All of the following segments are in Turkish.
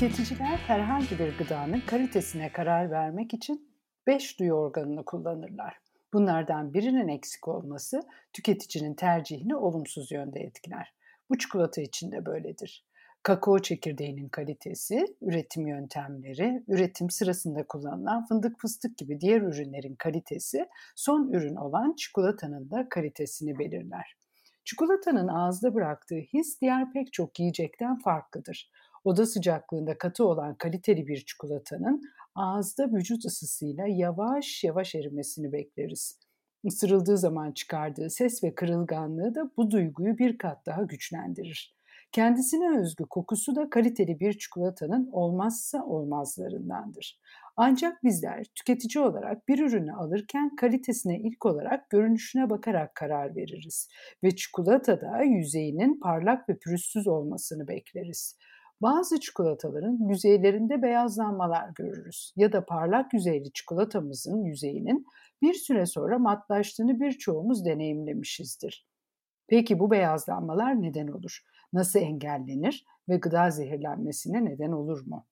Tüketiciler herhangi bir gıdanın kalitesine karar vermek için 5 duyu organını kullanırlar. Bunlardan birinin eksik olması tüketicinin tercihini olumsuz yönde etkiler. Bu çikolata için de böyledir. Kakao çekirdeğinin kalitesi, üretim yöntemleri, üretim sırasında kullanılan fındık fıstık gibi diğer ürünlerin kalitesi son ürün olan çikolatanın da kalitesini belirler. Çikolatanın ağızda bıraktığı his diğer pek çok yiyecekten farklıdır. Oda sıcaklığında katı olan kaliteli bir çikolatanın ağızda vücut ısısıyla yavaş yavaş erimesini bekleriz. Isırıldığı zaman çıkardığı ses ve kırılganlığı da bu duyguyu bir kat daha güçlendirir. Kendisine özgü kokusu da kaliteli bir çikolatanın olmazsa olmazlarındandır. Ancak bizler tüketici olarak bir ürünü alırken kalitesine ilk olarak görünüşüne bakarak karar veririz ve çikolatada yüzeyinin parlak ve pürüzsüz olmasını bekleriz. Bazı çikolataların yüzeylerinde beyazlanmalar görürüz ya da parlak yüzeyli çikolatamızın yüzeyinin bir süre sonra matlaştığını birçoğumuz deneyimlemişizdir. Peki bu beyazlanmalar neden olur? Nasıl engellenir ve gıda zehirlenmesine neden olur mu?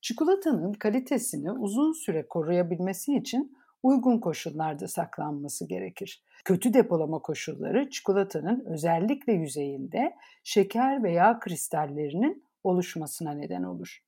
Çikolatanın kalitesini uzun süre koruyabilmesi için uygun koşullarda saklanması gerekir. Kötü depolama koşulları çikolatanın özellikle yüzeyinde şeker ve yağ kristallerinin oluşmasına neden olur.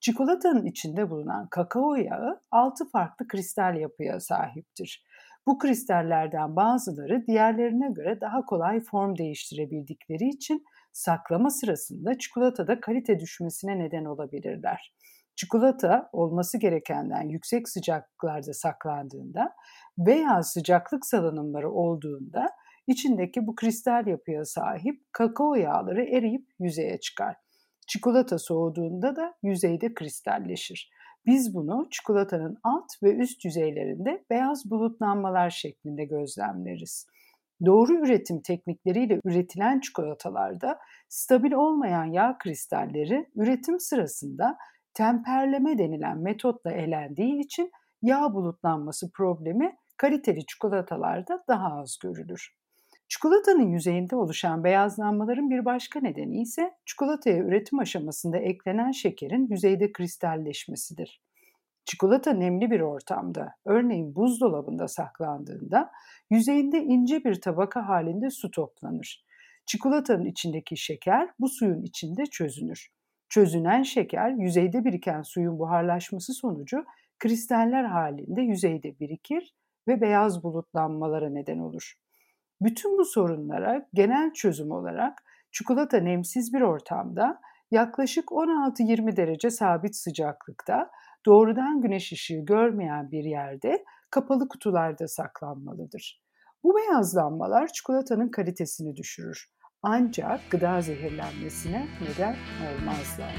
Çikolatanın içinde bulunan kakao yağı 6 farklı kristal yapıya sahiptir. Bu kristallerden bazıları diğerlerine göre daha kolay form değiştirebildikleri için saklama sırasında çikolatada kalite düşmesine neden olabilirler. Çikolata olması gerekenden yüksek sıcaklıklarda saklandığında veya sıcaklık salınımları olduğunda içindeki bu kristal yapıya sahip kakao yağları eriyip yüzeye çıkar. Çikolata soğuduğunda da yüzeyde kristalleşir. Biz bunu çikolatanın alt ve üst yüzeylerinde beyaz bulutlanmalar şeklinde gözlemleriz. Doğru üretim teknikleriyle üretilen çikolatalarda stabil olmayan yağ kristalleri üretim sırasında temperleme denilen metotla elendiği için yağ bulutlanması problemi kaliteli çikolatalarda daha az görülür. Çikolatanın yüzeyinde oluşan beyazlanmaların bir başka nedeni ise çikolataya üretim aşamasında eklenen şekerin yüzeyde kristalleşmesidir. Çikolata nemli bir ortamda, örneğin buzdolabında saklandığında yüzeyinde ince bir tabaka halinde su toplanır. Çikolatanın içindeki şeker bu suyun içinde çözünür. Çözünen şeker yüzeyde biriken suyun buharlaşması sonucu kristaller halinde yüzeyde birikir ve beyaz bulutlanmalara neden olur. Bütün bu sorunlara genel çözüm olarak çikolata nemsiz bir ortamda yaklaşık 16-20 derece sabit sıcaklıkta doğrudan güneş ışığı görmeyen bir yerde kapalı kutularda saklanmalıdır. Bu beyazlanmalar çikolatanın kalitesini düşürür. Ancak gıda zehirlenmesine neden olmazlar.